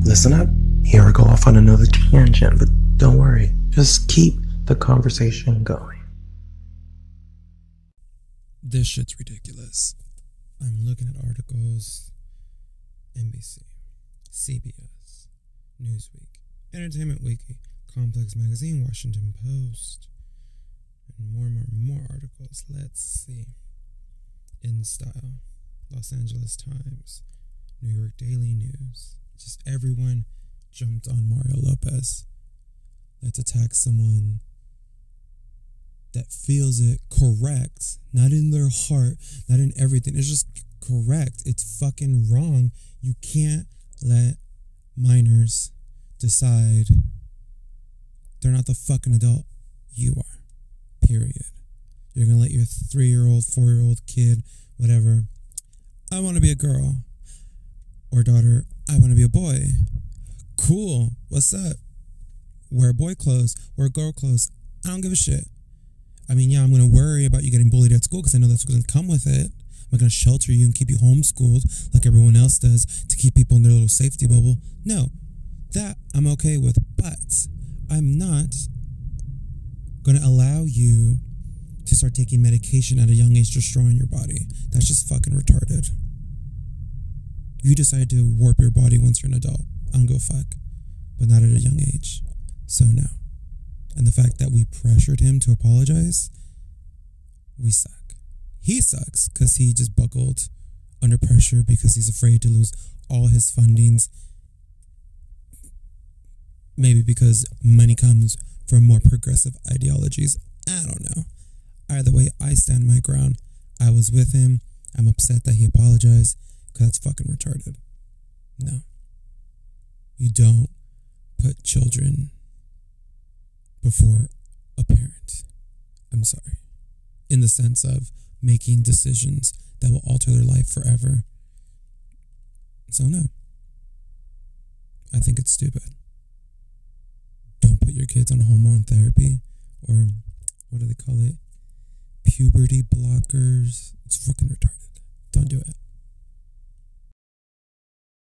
listen up. Here I go off on another tangent, but don't worry. Just keep the conversation going. This shit's ridiculous. I'm looking at articles NBC, CBS, Newsweek, Entertainment Weekly, Complex Magazine, Washington Post, and more and more and more articles. Let's see. In Style, Los Angeles Times, New York Daily News. Just everyone jumped on Mario Lopez. Let's attack someone that feels it correct, not in their heart, not in everything. It's just correct. It's fucking wrong. You can't let minors decide they're not the fucking adult you are. Period. You're gonna let your three year old, four year old kid, whatever, I wanna be a girl. Or daughter, I wanna be a boy. Cool. What's up? Wear boy clothes, wear girl clothes. I don't give a shit. I mean, yeah, I'm gonna worry about you getting bullied at school because I know that's gonna come with it. I'm not gonna shelter you and keep you homeschooled like everyone else does to keep people in their little safety bubble. No, that I'm okay with, but I'm not gonna allow you to start taking medication at a young age destroying your body. That's just fucking retarded. You decide to warp your body once you're an adult. I don't go fuck. But not at a young age. So no. And the fact that we pressured him to apologize, we suck. He sucks because he just buckled under pressure because he's afraid to lose all his fundings. Maybe because money comes from more progressive ideologies. I don't know. Either way, I stand my ground. I was with him. I'm upset that he apologized that's fucking retarded. No. You don't put children before a parent. I'm sorry. In the sense of making decisions that will alter their life forever. So, no. I think it's stupid. Don't put your kids on hormone therapy or what do they call it? Puberty blockers. It's fucking retarded. Don't do it.